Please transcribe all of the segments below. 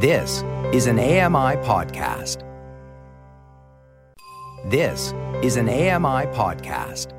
This is an AMI podcast. This is an AMI podcast.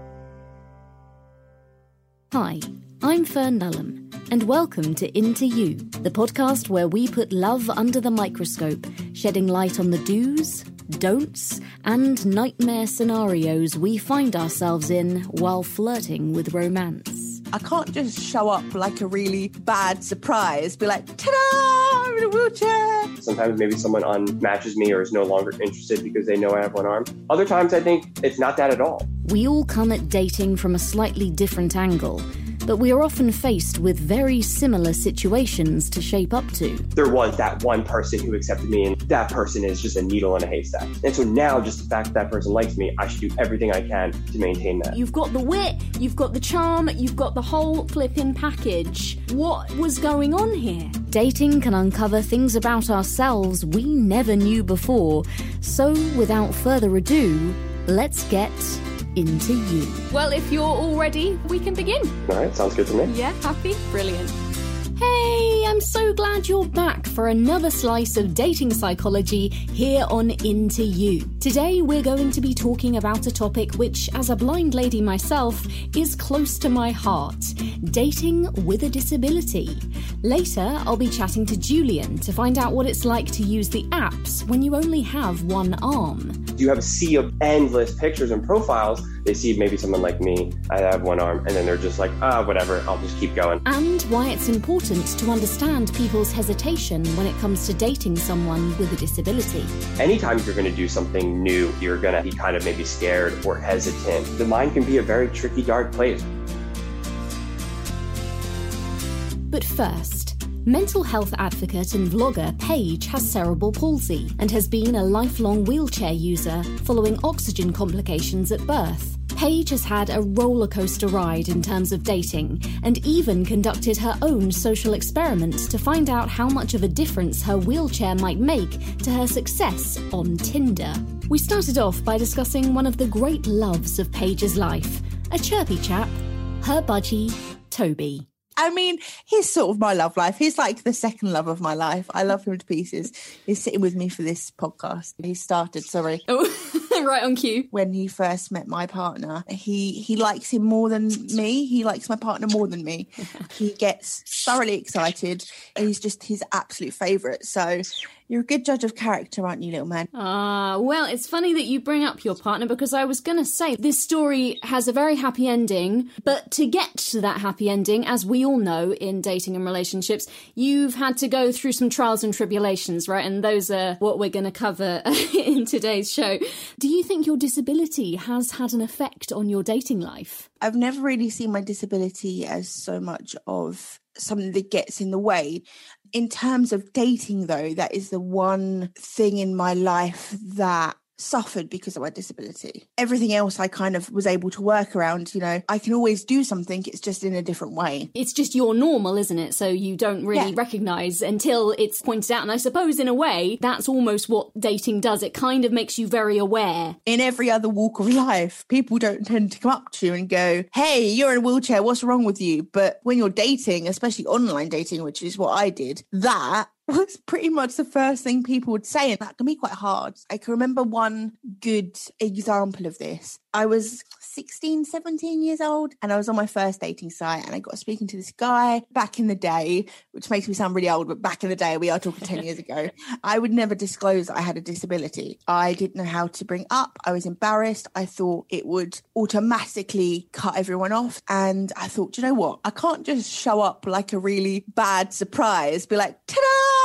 Hi, I'm Fern Lulham, and welcome to Into You, the podcast where we put love under the microscope, shedding light on the do's, don'ts, and nightmare scenarios we find ourselves in while flirting with romance. I can't just show up like a really bad surprise, be like, ta-da, I'm in a wheelchair. Sometimes maybe someone unmatches me or is no longer interested because they know I have one arm. Other times I think it's not that at all. We all come at dating from a slightly different angle, but we are often faced with very similar situations to shape up to. There was that one person who accepted me, and that person is just a needle in a haystack. And so now, just the fact that that person likes me, I should do everything I can to maintain that. You've got the wit, you've got the charm, you've got the whole flipping package. What was going on here? Dating can uncover things about ourselves we never knew before. So, without further ado, let's get into you. Well, if you're all ready, we can begin. All right, sounds good to me. Yeah, happy? Brilliant. Hey, I'm so glad you're back for another slice of dating psychology here on Into You. Today, we're going to be talking about a topic which, as a blind lady myself, is close to my heart dating with a disability. Later, I'll be chatting to Julian to find out what it's like to use the apps when you only have one arm. You have a sea of endless pictures and profiles. They see maybe someone like me, I have one arm, and then they're just like, ah, whatever, I'll just keep going. And why it's important to understand people's hesitation when it comes to dating someone with a disability. Anytime you're going to do something new, you're going to be kind of maybe scared or hesitant. The mind can be a very tricky, dark place. But first, mental health advocate and vlogger Paige has cerebral palsy and has been a lifelong wheelchair user following oxygen complications at birth. Paige has had a roller coaster ride in terms of dating and even conducted her own social experiments to find out how much of a difference her wheelchair might make to her success on Tinder. We started off by discussing one of the great loves of Paige's life a chirpy chap, her budgie, Toby. I mean, he's sort of my love life. He's like the second love of my life. I love him to pieces. He's sitting with me for this podcast. He started, sorry. Oh, right on cue. When he first met my partner, he he likes him more than me. He likes my partner more than me. he gets thoroughly excited. He's just his absolute favourite. So you're a good judge of character, aren't you, little man? Ah, uh, well, it's funny that you bring up your partner because I was going to say this story has a very happy ending, but to get to that happy ending, as we all know in dating and relationships, you've had to go through some trials and tribulations, right? And those are what we're going to cover in today's show. Do you think your disability has had an effect on your dating life? I've never really seen my disability as so much of something that gets in the way. In terms of dating, though, that is the one thing in my life that suffered because of my disability. Everything else I kind of was able to work around, you know, I can always do something, it's just in a different way. It's just your normal, isn't it? So you don't really yeah. recognize until it's pointed out. And I suppose in a way, that's almost what dating does. It kind of makes you very aware. In every other walk of life, people don't tend to come up to you and go, Hey, you're in a wheelchair, what's wrong with you? But when you're dating, especially online dating, which is what I did, that was pretty much the first thing people would say. And that can be quite hard. I can remember one good example of this. I was 16, 17 years old, and I was on my first dating site and I got speaking to this guy back in the day, which makes me sound really old, but back in the day, we are talking 10 years ago. I would never disclose I had a disability. I didn't know how to bring up. I was embarrassed. I thought it would automatically cut everyone off. And I thought, you know what? I can't just show up like a really bad surprise, be like, ta da!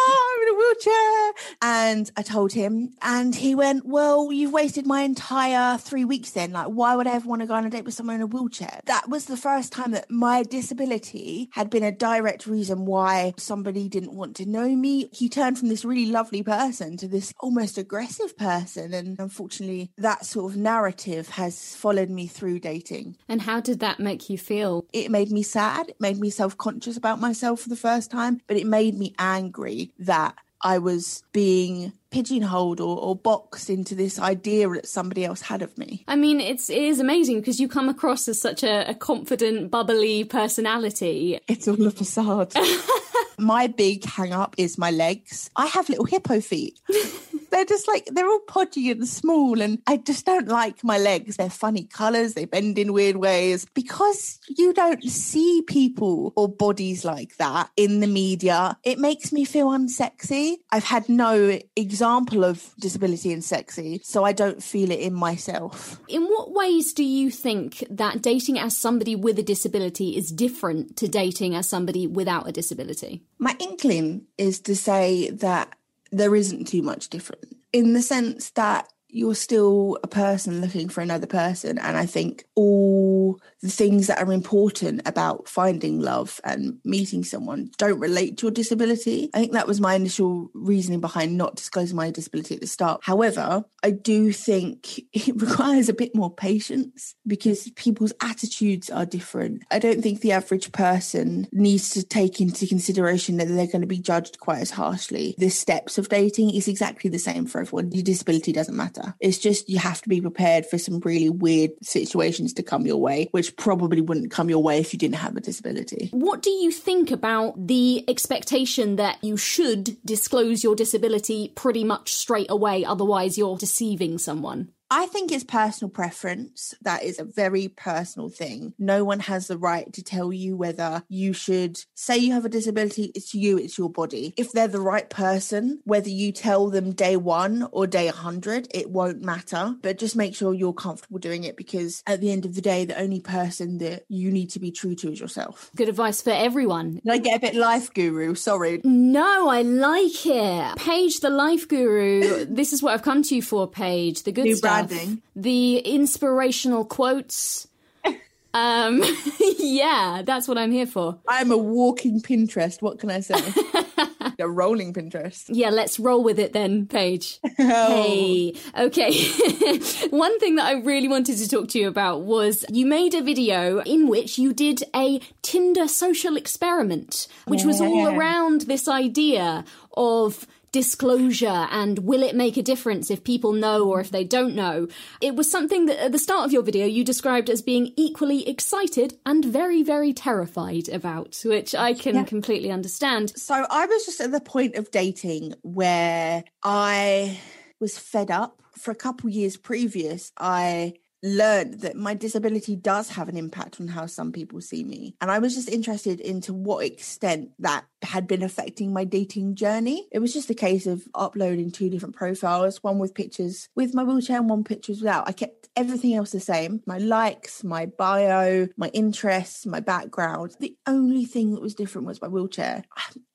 I'm in a wheelchair. And I told him, and he went, Well, you've wasted my entire three weeks then. Like, why would I ever want to go on a date with someone in a wheelchair? That was the first time that my disability had been a direct reason why somebody didn't want to know me. He turned from this really lovely person to this almost aggressive person. And unfortunately, that sort of narrative has followed me through dating. And how did that make you feel? It made me sad. It made me self conscious about myself for the first time, but it made me angry that I was being pigeonholed or, or, boxed into this idea that somebody else had of me. I mean, it's it is amazing because you come across as such a, a confident, bubbly personality. It's all a facade. my big hang up is my legs. I have little hippo feet. they're just like they're all podgy and small and i just don't like my legs. They're funny colors they bend in weird ways. Because you don't see people or bodies like that in the media it makes me feel unsexy. I've had no example of disability and sexy so i don't feel it in myself. In what ways do you think that dating as somebody with a disability is different to dating as somebody without a disability? My inkling is to say that there isn't too much difference in the sense that you're still a person looking for another person. And I think all the things that are important about finding love and meeting someone don't relate to your disability. I think that was my initial reasoning behind not disclosing my disability at the start. However, I do think it requires a bit more patience because people's attitudes are different. I don't think the average person needs to take into consideration that they're going to be judged quite as harshly. The steps of dating is exactly the same for everyone. Your disability doesn't matter. It's just you have to be prepared for some really weird situations to come your way, which probably wouldn't come your way if you didn't have a disability. What do you think about the expectation that you should disclose your disability pretty much straight away, otherwise, you're deceiving someone? I think it's personal preference. That is a very personal thing. No one has the right to tell you whether you should say you have a disability. It's you, it's your body. If they're the right person, whether you tell them day one or day 100, it won't matter. But just make sure you're comfortable doing it because at the end of the day, the only person that you need to be true to is yourself. Good advice for everyone. Did I get a bit life guru? Sorry. No, I like it. Paige, the life guru. this is what I've come to you for, Paige. The good New stuff the inspirational quotes. um, yeah, that's what I'm here for. I'm a walking Pinterest. What can I say? a rolling Pinterest. Yeah, let's roll with it then, Paige. Hey, okay. One thing that I really wanted to talk to you about was you made a video in which you did a Tinder social experiment, which was all around this idea of disclosure and will it make a difference if people know or if they don't know. It was something that at the start of your video you described as being equally excited and very, very terrified about, which I can Yeah. completely understand. So I was just at the point of dating where I was fed up. For a couple years previous, I learned that my disability does have an impact on how some people see me. And I was just interested into what extent that had been affecting my dating journey. It was just a case of uploading two different profiles, one with pictures with my wheelchair and one pictures without. I kept everything else the same my likes, my bio, my interests, my background. The only thing that was different was my wheelchair.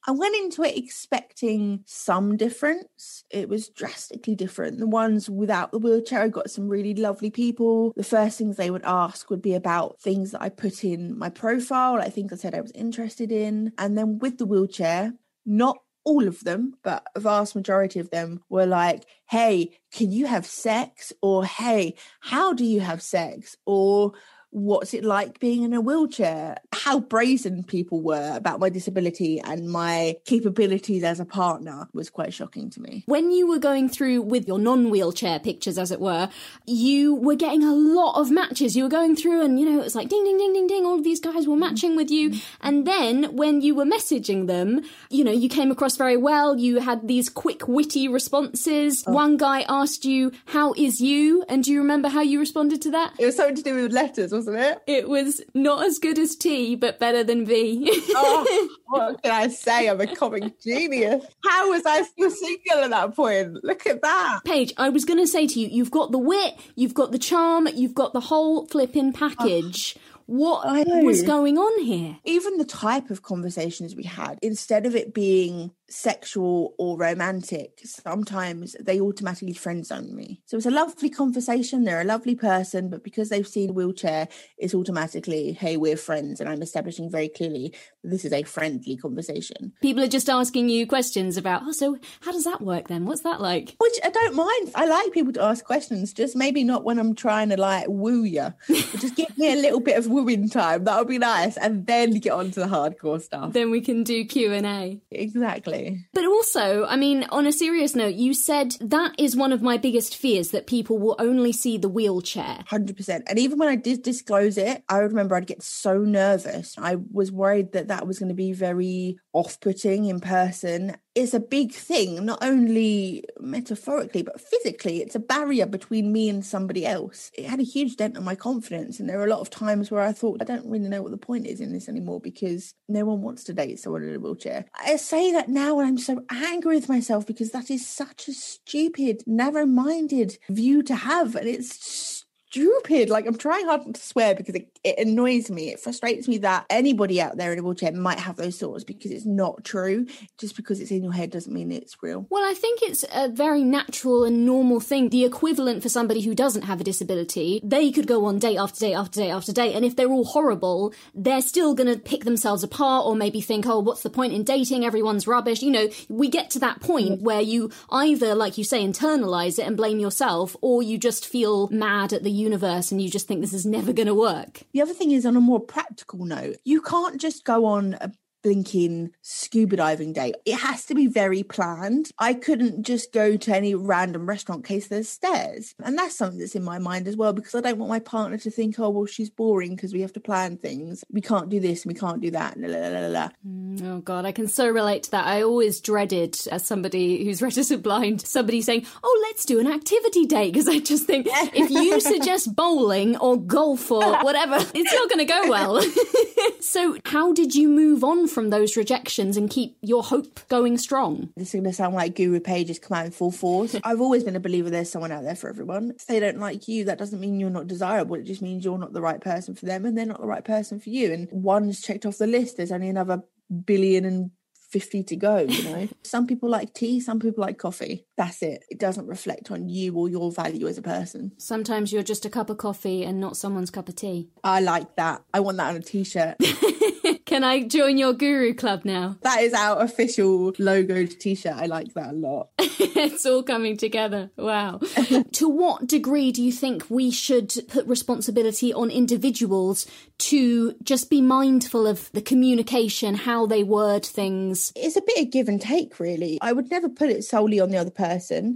I went into it expecting some difference. It was drastically different. The ones without the wheelchair, I got some really lovely people. The first things they would ask would be about things that I put in my profile, like things I said I was interested in. And then with the wheelchair, not all of them, but a vast majority of them were like, hey, can you have sex? Or hey, how do you have sex? Or what's it like being in a wheelchair? How brazen people were about my disability and my capabilities as a partner was quite shocking to me. When you were going through with your non wheelchair pictures, as it were, you were getting a lot of matches. You were going through, and you know, it was like ding, ding, ding, ding, ding. All of these guys were matching with you. And then when you were messaging them, you know, you came across very well. You had these quick, witty responses. Oh. One guy asked you, How is you? And do you remember how you responded to that? It was something to do with letters, wasn't it? It was not as good as T, but better than V. Oh, what can I say? I'm a comic genius. How was I still single at that point? Look at that. Paige, I was going to say to you, you've got the wit, you've got the charm, you've got the whole flipping package. what was going on here? Even the type of conversations we had, instead of it being sexual or romantic, sometimes they automatically friend zone me. So it's a lovely conversation. They're a lovely person, but because they've seen a wheelchair, it's automatically, hey, we're friends. And I'm establishing very clearly that this is a friendly conversation. People are just asking you questions about, oh, so how does that work then? What's that like? Which I don't mind. I like people to ask questions, just maybe not when I'm trying to like woo you. Just give me a little bit of wooing time. That would be nice. And then get on to the hardcore stuff. Then we can do Q&A. Exactly. But also, I mean, on a serious note, you said that is one of my biggest fears that people will only see the wheelchair. 100%. And even when I did disclose it, I remember I'd get so nervous. I was worried that that was going to be very off putting in person is a big thing, not only metaphorically, but physically. It's a barrier between me and somebody else. It had a huge dent on my confidence. And there were a lot of times where I thought, I don't really know what the point is in this anymore because no one wants to date someone in a wheelchair. I say that now and I'm so angry with myself because that is such a stupid, narrow minded view to have. And it's stupid. Like I'm trying hard not to swear because it, it, annoys me. It frustrates me that anybody out there in a wheelchair might have those thoughts because it's not true. Just because it's in your head doesn't mean it's real. Well, I think it's a very natural and normal thing. The equivalent for somebody who doesn't have a disability, they could go on day after day after day after day, and if they're all horrible, they're still going to pick themselves apart or maybe think, oh, what's the point in dating? Everyone's rubbish. You know, we get to that point where you either, like you say, internalize it and blame yourself, or you just feel mad at the universe and you just think this is never going to work. The other thing is, on a more practical note, you can't just go on a blinking scuba diving day. It has to be very planned. I couldn't just go to any random restaurant case there's stairs. And that's something that's in my mind as well because I don't want my partner to think, oh, well, she's boring because we have to plan things. We can't do this and we can't do that. La, la, la, la. Mm, oh, God, I can so relate to that. I always dreaded, as somebody who's registered blind, somebody saying, oh, let's do an activity day because I just think if you suggest bowling or golf or whatever, it's not going to go well. so, how did you move on from those rejections and keep your hope going strong? This is going to sound like Guru Paige's come out in full force. I've always been a believer there's someone out there for everyone. If they don't like you, that doesn't mean you're not desirable. It just means you're not the right person for them and they're not the right person for you. And one's checked off the list. There's only another billion and 50 to go, you know. some people like tea, some people like coffee. That's it. It doesn't reflect on you or your value as a person. Sometimes you're just a cup of coffee and not someone's cup of tea. I like that. I want that on a t-shirt. Can I join your guru club now? That is our official logoed t-shirt. I like that a lot. it's all coming together. Wow. to what degree do you think we should put responsibility on individuals to just be mindful of the communication, how they word things? It's a bit of give and take, really. I would never put it solely on the other person.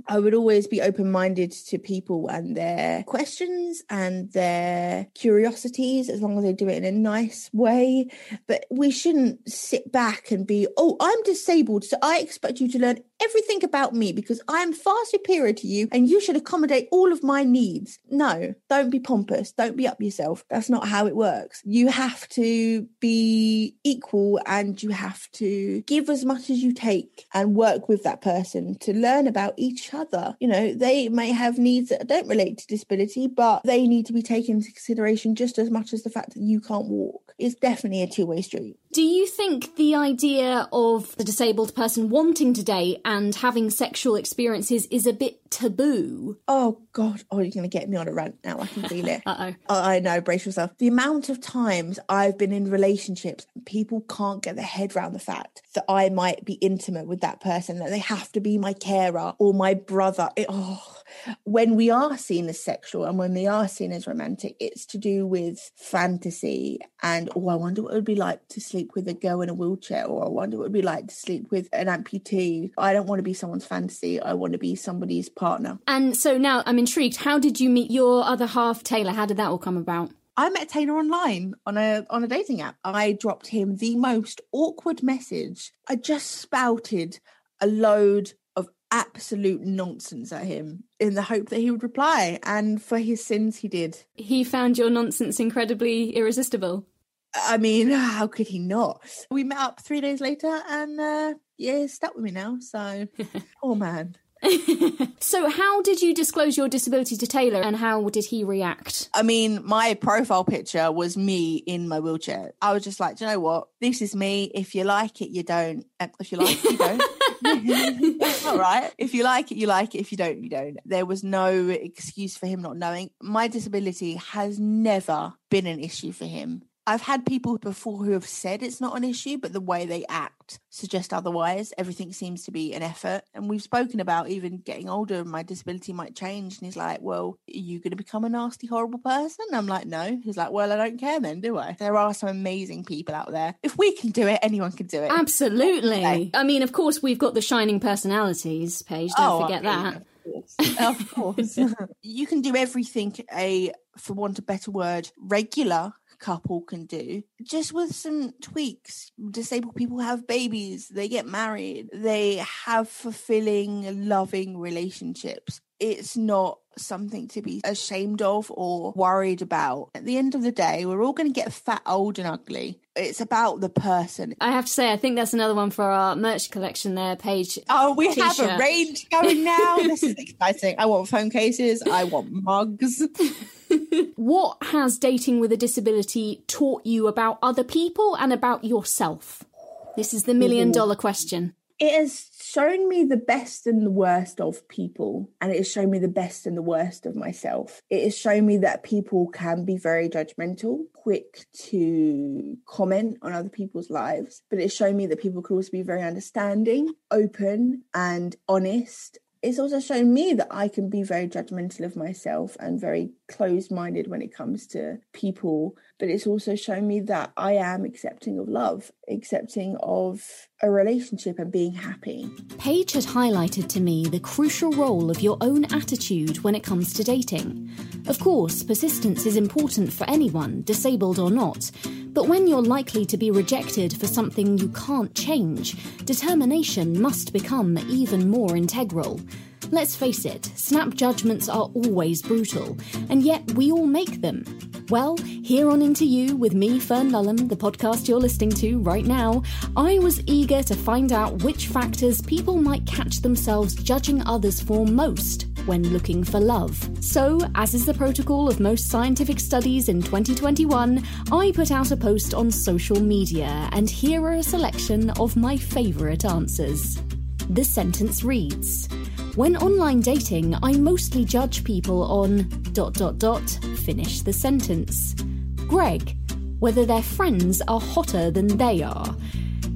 I would always be open minded to people and their questions and their curiosities, as long as they do it in a nice way. But we shouldn't sit back and be, oh, I'm disabled, so I expect you to learn everything about me because I'm far superior to you and you should accommodate all of my needs. No, don't be pompous. Don't be up yourself. That's not how it works. You have to be equal and you have to give as much as you take and work with that person to learn about each other. You know, they may have needs that don't relate to disability, but they need to be taken into consideration just as much as the fact that you can't walk. It's definitely a two way street. Do you think the idea of the disabled person wanting to date and having sexual experiences is a bit taboo? Oh, God. Oh, you're going to get me on a rant now. I can feel it. Uh oh. I know. Brace yourself. The amount of times I've been in relationships, people can't get their head around the fact that I might be intimate with that person, that they have to be my carer or my brother. It, oh, when we are seen as sexual and when we are seen as romantic, it's to do with fantasy and, oh, I wonder what it would be like to sleep with a girl in a wheelchair, or I wonder what it would be like to sleep with an amputee. I don't want to be someone's fantasy. I want to be somebody's partner. And so now I'm intrigued. How did you meet your other half, Taylor? How did that all come about? I met Taylor online on a on a dating app. I dropped him the most awkward message. I just spouted a load of absolute nonsense at him in the hope that he would reply, and for his sins, he did. He found your nonsense incredibly irresistible. I mean, how could he not? We met up three days later, and uh, yeah, he's stuck with me now. So, poor man. so, how did you disclose your disability to Taylor and how did he react? I mean, my profile picture was me in my wheelchair. I was just like, you know what? This is me. If you like it, you don't. Eh, if you like it, you don't. All right. If you like it, you like it. If you don't, you don't. There was no excuse for him not knowing. My disability has never been an issue for him. I've had people before who have said it's not an issue, but the way they act suggest otherwise. Everything seems to be an effort. And we've spoken about even getting older, and my disability might change. And he's like, Well, are you going to become a nasty, horrible person? I'm like, No. He's like, Well, I don't care then, do I? There are some amazing people out there. If we can do it, anyone can do it. Absolutely. Okay. I mean, of course, we've got the shining personalities Paige. Don't oh, forget that. Of course. you can do everything a, for want of a better word, regular couple can do just with some tweaks. Disabled people have babies, they get married, they have fulfilling, loving relationships. It's not something to be ashamed of or worried about. At the end of the day, we're all going to get fat, old, and ugly. It's about the person. I have to say, I think that's another one for our merch collection there, Paige. Oh, we T-shirt. have a range going now. this is exciting. I want phone cases, I want mugs. what has dating with a disability taught you about other people and about yourself? This is the million dollar question. It has shown me the best and the worst of people, and it has shown me the best and the worst of myself. It has shown me that people can be very judgmental, quick to comment on other people's lives, but it's shown me that people can also be very understanding, open, and honest it's also shown me that I can be very judgmental of myself and very closed minded when it comes to people. But it's also shown me that I am accepting of love, accepting of a relationship and being happy. Paige had highlighted to me the crucial role of your own attitude when it comes to dating. Of course, persistence is important for anyone, disabled or not. But when you're likely to be rejected for something you can't change, determination must become even more integral. Let's face it, snap judgments are always brutal, and yet we all make them. Well, here on Into You with me, Fern Lulham, the podcast you're listening to right now, I was eager to find out which factors people might catch themselves judging others for most when looking for love. So, as is the protocol of most scientific studies in 2021, I put out a post on social media, and here are a selection of my favourite answers. The sentence reads When online dating, I mostly judge people on dot dot dot, finish the sentence. Greg, whether their friends are hotter than they are.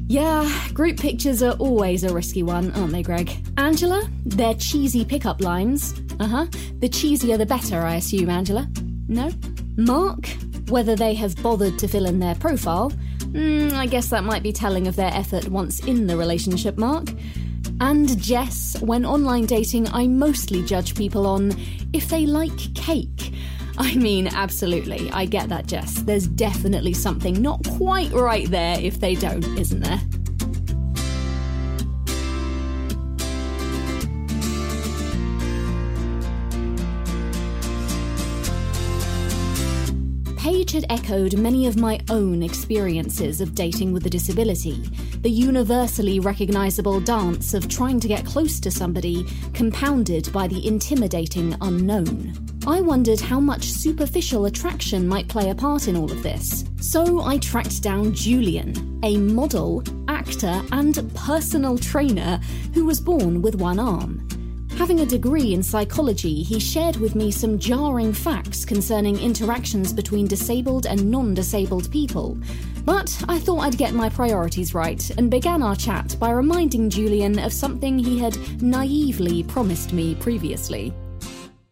Yeah, group pictures are always a risky one, aren't they, Greg? Angela, their cheesy pickup lines. Uh huh. The cheesier the better, I assume, Angela. No? Mark, whether they have bothered to fill in their profile. Mm, I guess that might be telling of their effort once in the relationship, Mark. And Jess, when online dating, I mostly judge people on if they like cake. I mean, absolutely. I get that, Jess. There's definitely something not quite right there if they don't, isn't there? Had echoed many of my own experiences of dating with a disability. The universally recognisable dance of trying to get close to somebody, compounded by the intimidating unknown. I wondered how much superficial attraction might play a part in all of this. So I tracked down Julian, a model, actor, and personal trainer who was born with one arm. Having a degree in psychology, he shared with me some jarring facts concerning interactions between disabled and non disabled people. But I thought I'd get my priorities right and began our chat by reminding Julian of something he had naively promised me previously.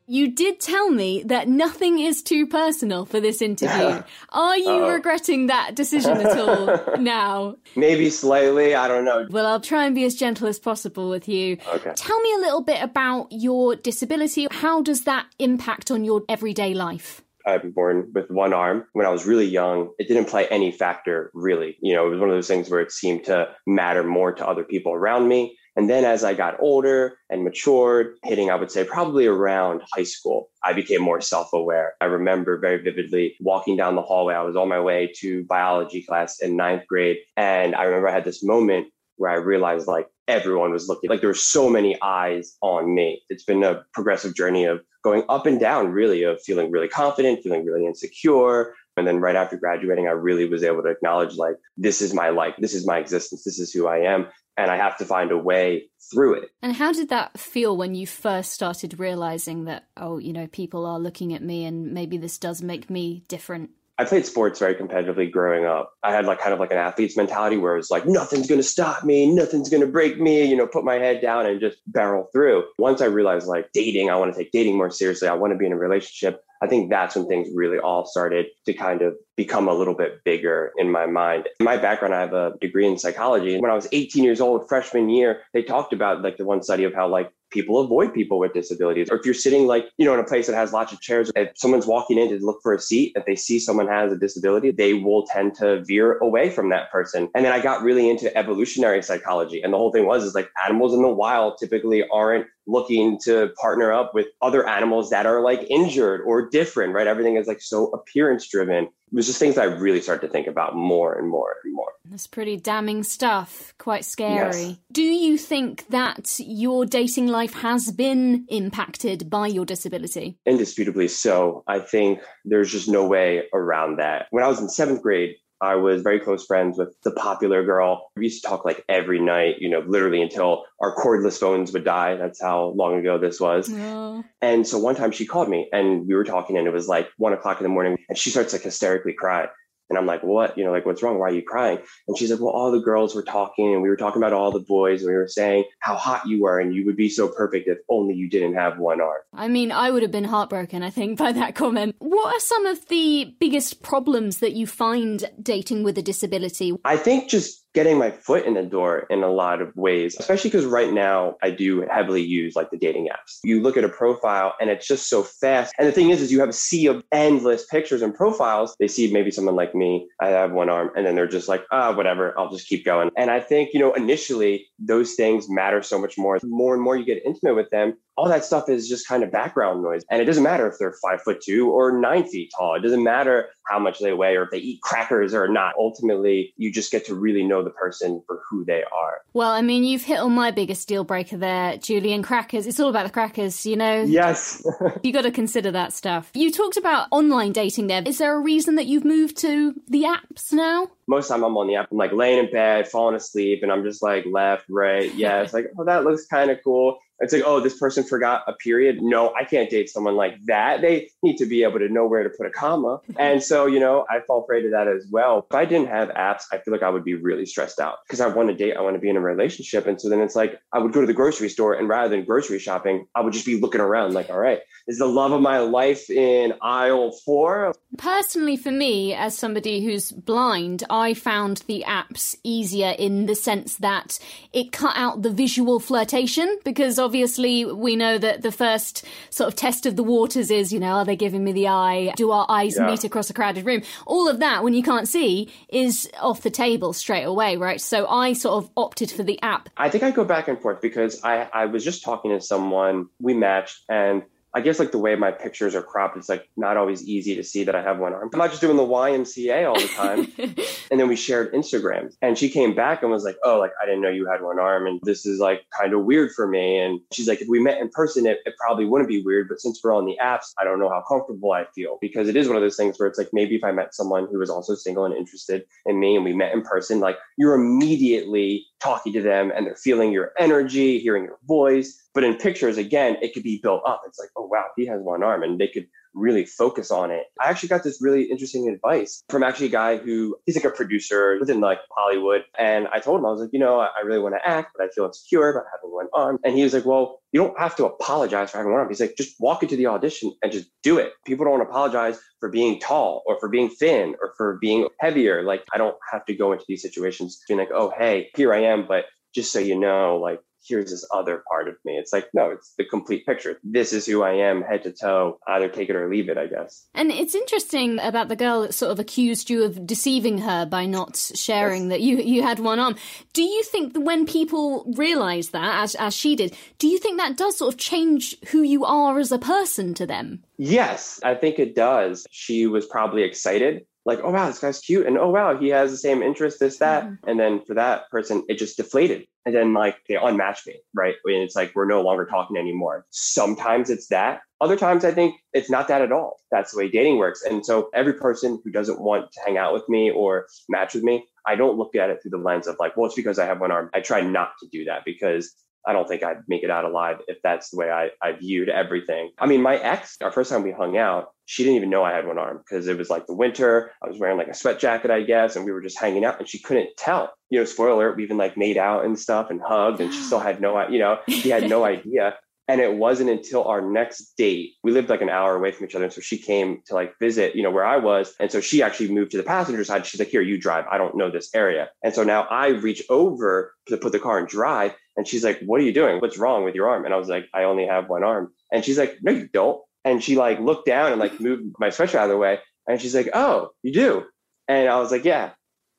You did tell me that nothing is too personal for this interview. Are you Uh-oh. regretting that decision at all now? Maybe slightly. I don't know. Well, I'll try and be as gentle as possible with you. Okay. Tell me a little bit about your disability. How does that impact on your everyday life? I'm born with one arm. When I was really young, it didn't play any factor really. You know, it was one of those things where it seemed to matter more to other people around me. And then as I got older and matured, hitting, I would say probably around high school, I became more self aware. I remember very vividly walking down the hallway. I was on my way to biology class in ninth grade. And I remember I had this moment where I realized like everyone was looking, like there were so many eyes on me. It's been a progressive journey of going up and down, really, of feeling really confident, feeling really insecure, and then right after graduating, I really was able to acknowledge like, this is my life, this is my existence, this is who I am and I have to find a way through it. And how did that feel when you first started realizing that, oh, you know, people are looking at me and maybe this does make me different? I played sports very competitively growing up. I had like kind of like an athlete's mentality where it was like, nothing's going to stop me, nothing's going to break me, you know, put my head down and just barrel through. Once I realized like dating, I want to take dating more seriously. I want to be in a relationship. I think that's when things really all started to kind of become a little bit bigger in my mind. In my background, I have a degree in psychology. When I was 18 years old, freshman year, they talked about like the one study of how like people avoid people with disabilities. Or if you're sitting like, you know, in a place that has lots of chairs, if someone's walking in to look for a seat, if they see someone has a disability, they will tend to veer away from that person. And then I got really into evolutionary psychology. And the whole thing was is like animals in the wild typically aren't looking to partner up with other animals that are like injured or different, right? Everything is like so appearance driven. It was just things I really started to think about more and more and more. That's pretty damning stuff. Quite scary. Yes. Do you think that your dating life has been impacted by your disability? Indisputably so. I think there's just no way around that. When I was in seventh grade, I was very close friends with the popular girl. We used to talk like every night, you know, literally until our cordless phones would die. That's how long ago this was. Oh. And so one time she called me and we were talking and it was like one o'clock in the morning and she starts like hysterically crying. And I'm like, what? You know, like, what's wrong? Why are you crying? And she's like, well, all the girls were talking and we were talking about all the boys and we were saying how hot you were and you would be so perfect if only you didn't have one arm. I mean, I would have been heartbroken, I think, by that comment. What are some of the biggest problems that you find dating with a disability? I think just getting my foot in the door in a lot of ways, especially because right now I do heavily use like the dating apps. You look at a profile and it's just so fast. And the thing is, is you have a sea of endless pictures and profiles. They see maybe someone like me, I have one arm, and then they're just like, ah, oh, whatever, I'll just keep going. And I think, you know, initially those things matter so much more. The more and more you get intimate with them, all that stuff is just kind of background noise. And it doesn't matter if they're five foot two or nine feet tall. It doesn't matter how much they weigh or if they eat crackers or not. Ultimately, you just get to really know the person for who they are. Well, I mean, you've hit on my biggest deal breaker there, Julian. Crackers. It's all about the crackers, you know? Yes. you got to consider that stuff. You talked about online dating there. Is there a reason that you've moved to the apps now? most of time I'm on the app, I'm like laying in bed, falling asleep, and I'm just like left, right. Yeah, it's like, oh, that looks kind of cool. It's like, oh, this person forgot a period. No, I can't date someone like that. They need to be able to know where to put a comma. And so, you know, I fall prey to that as well. If I didn't have apps, I feel like I would be really stressed out because I want to date, I want to be in a relationship. And so then it's like I would go to the grocery store and rather than grocery shopping, I would just be looking around like, all right, is the love of my life in aisle four? Personally, for me, as somebody who's blind, I found the apps easier in the sense that it cut out the visual flirtation because obviously we know that the first sort of test of the waters is, you know, are they giving me the eye? Do our eyes yeah. meet across a crowded room? All of that, when you can't see, is off the table straight away, right? So I sort of opted for the app. I think I go back and forth because I, I was just talking to someone, we matched, and I guess like the way my pictures are cropped, it's like not always easy to see that I have one arm. I'm not just doing the YMCA all the time. and then we shared Instagram and she came back and was like, Oh, like I didn't know you had one arm. And this is like kind of weird for me. And she's like, if we met in person, it, it probably wouldn't be weird. But since we're on the apps, I don't know how comfortable I feel because it is one of those things where it's like maybe if I met someone who was also single and interested in me and we met in person, like you're immediately talking to them and they're feeling your energy, hearing your voice but in pictures, again, it could be built up. It's like, oh, wow, he has one arm. And they could really focus on it. I actually got this really interesting advice from actually a guy who he's like a producer within like Hollywood. And I told him, I was like, you know, I really want to act, but I feel insecure about having one arm. And he was like, well, you don't have to apologize for having one arm. He's like, just walk into the audition and just do it. People don't apologize for being tall or for being thin or for being heavier. Like, I don't have to go into these situations being like, oh, hey, here I am. But just so you know, like, here's this other part of me. It's like, no, it's the complete picture. This is who I am, head to toe. Either take it or leave it, I guess. And it's interesting about the girl that sort of accused you of deceiving her by not sharing yes. that you, you had one arm. Do you think that when people realize that, as, as she did, do you think that does sort of change who you are as a person to them? Yes, I think it does. She was probably excited like, oh wow, this guy's cute, and oh wow, he has the same interest, this, that. Mm-hmm. And then for that person, it just deflated. And then like they unmatched me, right? And it's like we're no longer talking anymore. Sometimes it's that. Other times I think it's not that at all. That's the way dating works. And so every person who doesn't want to hang out with me or match with me, I don't look at it through the lens of like, well, it's because I have one arm. I try not to do that because I don't think I'd make it out alive if that's the way I, I viewed everything. I mean, my ex, our first time we hung out, she didn't even know I had one arm because it was like the winter. I was wearing like a sweat jacket, I guess, and we were just hanging out and she couldn't tell. You know, spoiler alert, we even like made out and stuff and hugged and she still had no, you know, she had no idea. And it wasn't until our next date, we lived like an hour away from each other. And so she came to like visit, you know, where I was. And so she actually moved to the passenger side. She's like, here, you drive. I don't know this area. And so now I reach over to put the car in drive. And she's like, what are you doing? What's wrong with your arm? And I was like, I only have one arm. And she's like, no, you don't. And she like looked down and like moved my sweatshirt out of the way. And she's like, oh, you do. And I was like, yeah.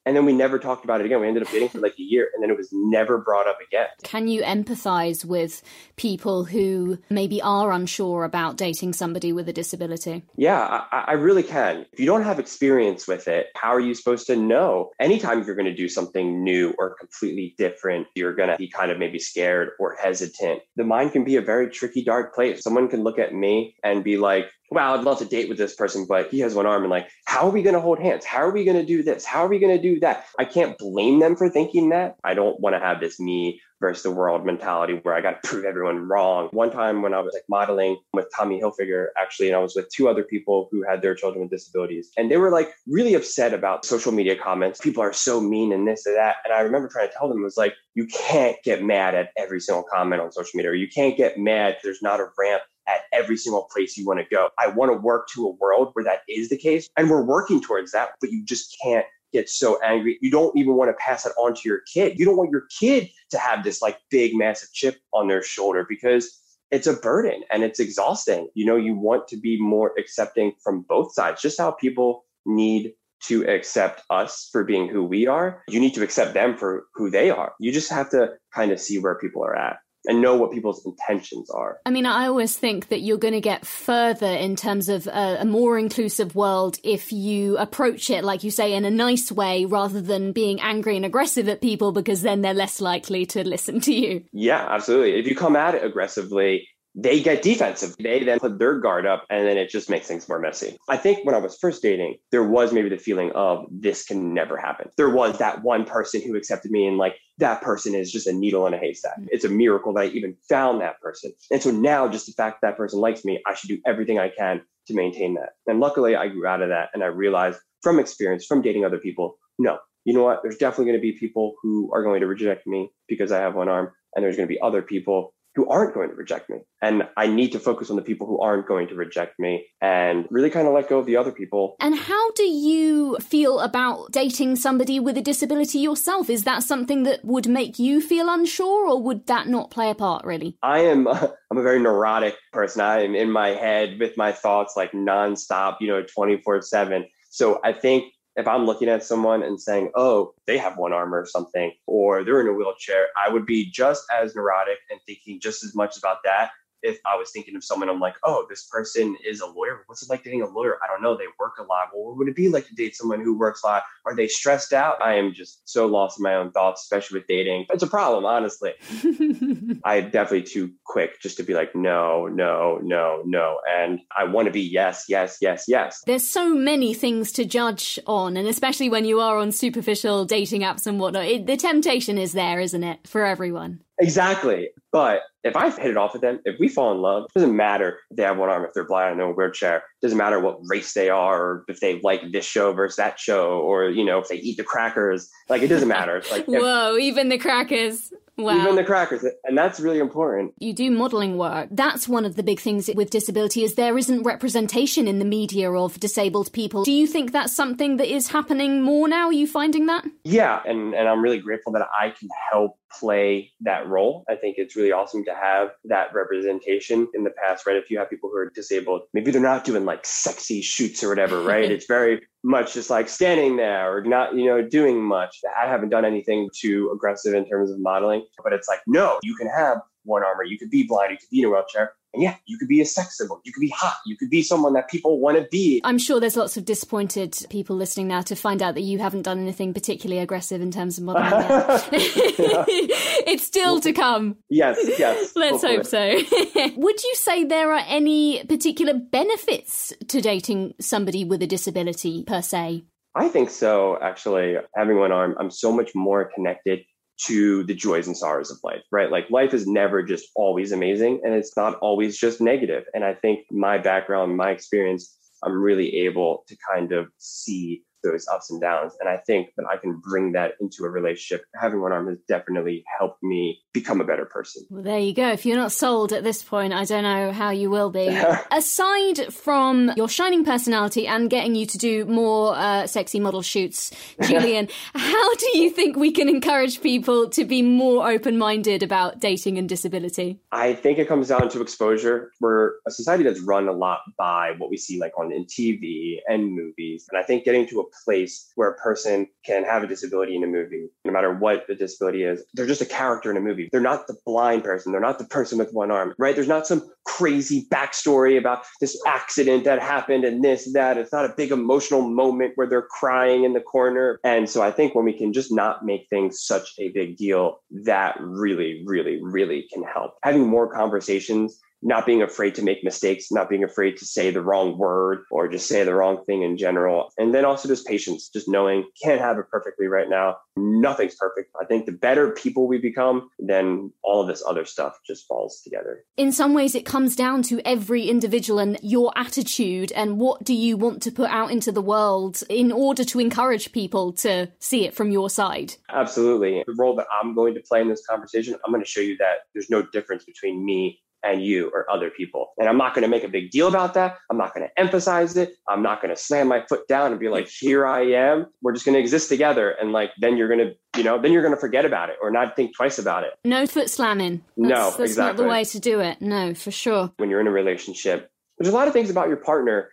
And then we never talked about it again. We ended up dating for like a year and then it was never brought up again. Can you empathize with people who maybe are unsure about dating somebody with a disability? Yeah, I, I really can. If you don't have experience with it, how are you supposed to know? Anytime you're going to do something new or completely different, you're going to be kind of maybe scared or hesitant. The mind can be a very tricky, dark place. Someone can look at me and be like, wow, I'd love to date with this person, but he has one arm and like, how are we going to hold hands? How are we going to do this? How are we going to do that? I can't blame them for thinking that. I don't want to have this me versus the world mentality where I got to prove everyone wrong. One time when I was like modeling with Tommy Hilfiger, actually, and I was with two other people who had their children with disabilities, and they were like really upset about social media comments. People are so mean and this and that. And I remember trying to tell them, it was like, you can't get mad at every single comment on social media, or you can't get mad there's not a ramp at every single place you want to go. I want to work to a world where that is the case. And we're working towards that, but you just can't get so angry. You don't even want to pass it on to your kid. You don't want your kid to have this like big, massive chip on their shoulder because it's a burden and it's exhausting. You know, you want to be more accepting from both sides, just how people need to accept us for being who we are. You need to accept them for who they are. You just have to kind of see where people are at and know what people's intentions are. I mean, I always think that you're going to get further in terms of a, a, more inclusive world if you approach it, like you say, in a nice way rather than being angry and aggressive at people because then they're less likely to listen to you. Yeah, absolutely. If you come at it aggressively, they get defensive. They then put their guard up and then it just makes things more messy. I think when I was first dating, there was maybe the feeling of this can never happen. There was that one person who accepted me and like that person is just a needle in a haystack. Mm-hmm. It's a miracle that I even found that person. And so now just the fact that, that person likes me, I should do everything I can to maintain that. And luckily I grew out of that and I realized from experience, from dating other people, no, you know what? There's definitely going to be people who are going to reject me because I have one arm. And there's going to be other people who aren't going to reject me. And I need to focus on the people who aren't going to reject me and really kind of let go of the other people. And how do you feel about dating somebody with a disability yourself? Is that something that would make you feel unsure or would that not play a part really? I am I'm a very neurotic person. I am in my head with my thoughts like nonstop, you know, 24/7. So I think if I'm looking at someone and saying, oh, they have one arm or something, or they're in a wheelchair, I would be just as neurotic and thinking just as much about that if I was thinking of someone, I'm like, oh, this person is a lawyer. What's it like dating a lawyer? I don't know. They work a lot. Well, what would it be like to date someone who works a lot? Are they stressed out? I am just so lost in my own thoughts, especially with dating. It's a problem, honestly. I'm definitely too quick just to be like, no, no, no, no. And I want to be yes, yes, yes, yes. There's so many things to judge on. And especially when you are on superficial dating apps and whatnot, it, the temptation is there, isn't it, for everyone? Exactly. But if I hit it off with them, if we fall in love, it doesn't matter if they have one arm, if they're blind and in a wheelchair. It doesn't matter what race they are, or if they like this show versus that show, or you know, if they eat the crackers. Like it doesn't matter. It's like whoa, even the crackers. Wow. Even the crackers. And that's really important. You do modeling work. That's one of the big things with disability is there isn't representation in the media of disabled people. Do you think that's something that is happening more now? Are you finding that? Yeah. And, and I'm really grateful that I can help play that role. I think it's really awesome to have that representation in the past, right? If you have people who are disabled, maybe they're not doing like sexy shoots or whatever, right? it's very much just like standing there or not, you know, doing much. I haven't done anything too aggressive in terms of modeling, but it's like, no, you can have one armor, you could be blind, you could be in a wheelchair, and yeah, you could be a sex symbol. You could be hot. You could be someone that people want to be. I'm sure there's lots of disappointed people listening now to find out that you haven't done anything particularly aggressive in terms of modeling. it's still to come. Yes, yes. Let's hope so. Would you say there are any particular benefits to dating somebody with a disability per se? I think so, actually. Having one arm, I'm so much more connected to the joys and sorrows of life, right? Like life is never just always amazing and it's not always just negative. And I think my background, my experience, I'm really able to kind of see those ups and downs. And I think that I can bring that into a relationship. Having one arm has definitely helped me become a better person. Well, there you go. If you're not sold at this point, I don't know how you will be. Aside from your shining personality and getting you to do more uh, sexy model shoots, Julian, how do you think we can encourage people to be more open minded about dating and disability? I think it comes down to exposure. We're a society that's run a lot by what we see like on in TV and movies. And I think getting to a place where a person can have a disability in a movie, no matter what the disability is, they're just a character in a movie. They're not the blind person. They're not the person with one arm, right? There's not some crazy backstory about this accident that happened and this, that. It's not a big emotional moment where they're crying in the corner. And so I think when we can just not make things such a big deal, that really, really, really can help. Having more conversations not being afraid to make mistakes, not being afraid to say the wrong word or just say the wrong thing in general. And then also just patience, just knowing can't have it perfectly right now. Nothing's perfect. I think the better people we become, then all of this other stuff just falls together. In some ways, it comes down to every individual and your attitude and what do you want to put out into the world in order to encourage people to see it from your side. Absolutely. The role that I'm going to play in this conversation, I'm going to show you that there's no difference between me and you or other people. And I'm not going to make a big deal about that. I'm not going to emphasize it. I'm not going to slam my foot down and be like, here I am. We're just going to exist together. And like, then you're going to, you know, then you're going to forget about it or not think twice about it. No foot slamming. That's, no, that's exactly. not the way to do it. No, for sure. When you're in a relationship, there's a lot of things about your partner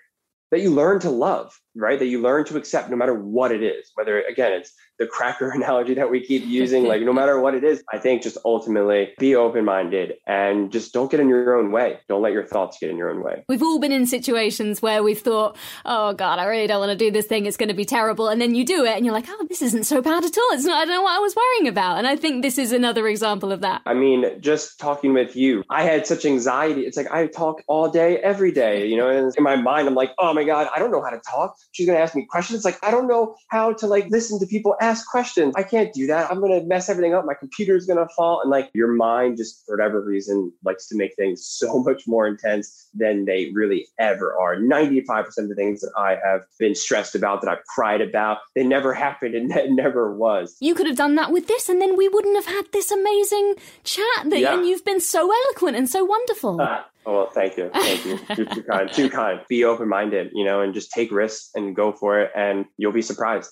that you learn to love, right? That you learn to accept no matter what it is. Whether, again, it's the cracker analogy that we keep using, like no matter what it is, I think just ultimately be open minded and just don't get in your own way. Don't let your thoughts get in your own way. We've all been in situations where we've thought, oh God, I really don't want to do this thing. It's going to be terrible. And then you do it and you're like, oh, this isn't so bad at all. It's not, I don't know what I was worrying about. And I think this is another example of that. I mean, just talking with you, I had such anxiety. It's like I talk all day, every day, you know, and in my mind, I'm like, oh my God, I don't know how to talk. She's going to ask me questions. Like, I don't know how to like listen to people ask questions. I can't do that. I'm going to mess everything up. My computer's going to fall. And like your mind, just for whatever reason, likes to make things so much more intense than they really ever are. 95% of the things that I have been stressed about, that I've cried about, they never happened and that never was. You could have done that with this, and then we wouldn't have had this amazing chat. That, yeah. And you've been so eloquent and so wonderful. Uh, Oh, well, thank you. Thank you. You're too kind. Too kind. Be open minded, you know, and just take risks and go for it, and you'll be surprised.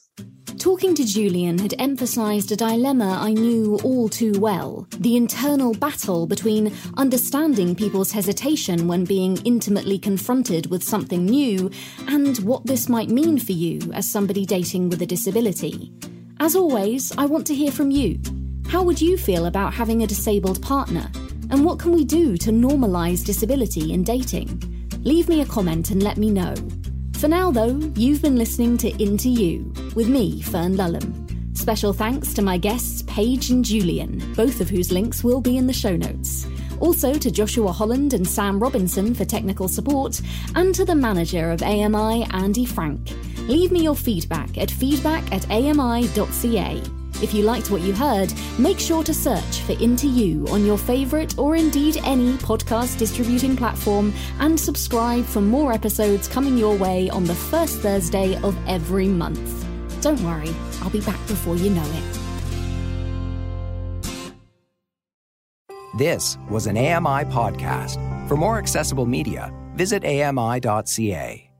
Talking to Julian had emphasised a dilemma I knew all too well the internal battle between understanding people's hesitation when being intimately confronted with something new and what this might mean for you as somebody dating with a disability. As always, I want to hear from you. How would you feel about having a disabled partner? And what can we do to normalise disability in dating? Leave me a comment and let me know. For now, though, you've been listening to Into You with me, Fern Lulham. Special thanks to my guests, Paige and Julian, both of whose links will be in the show notes. Also to Joshua Holland and Sam Robinson for technical support, and to the manager of AMI, Andy Frank. Leave me your feedback at feedback at ami.ca. If you liked what you heard, make sure to search for Into You on your favourite or indeed any podcast distributing platform and subscribe for more episodes coming your way on the first Thursday of every month. Don't worry, I'll be back before you know it. This was an AMI podcast. For more accessible media, visit AMI.ca.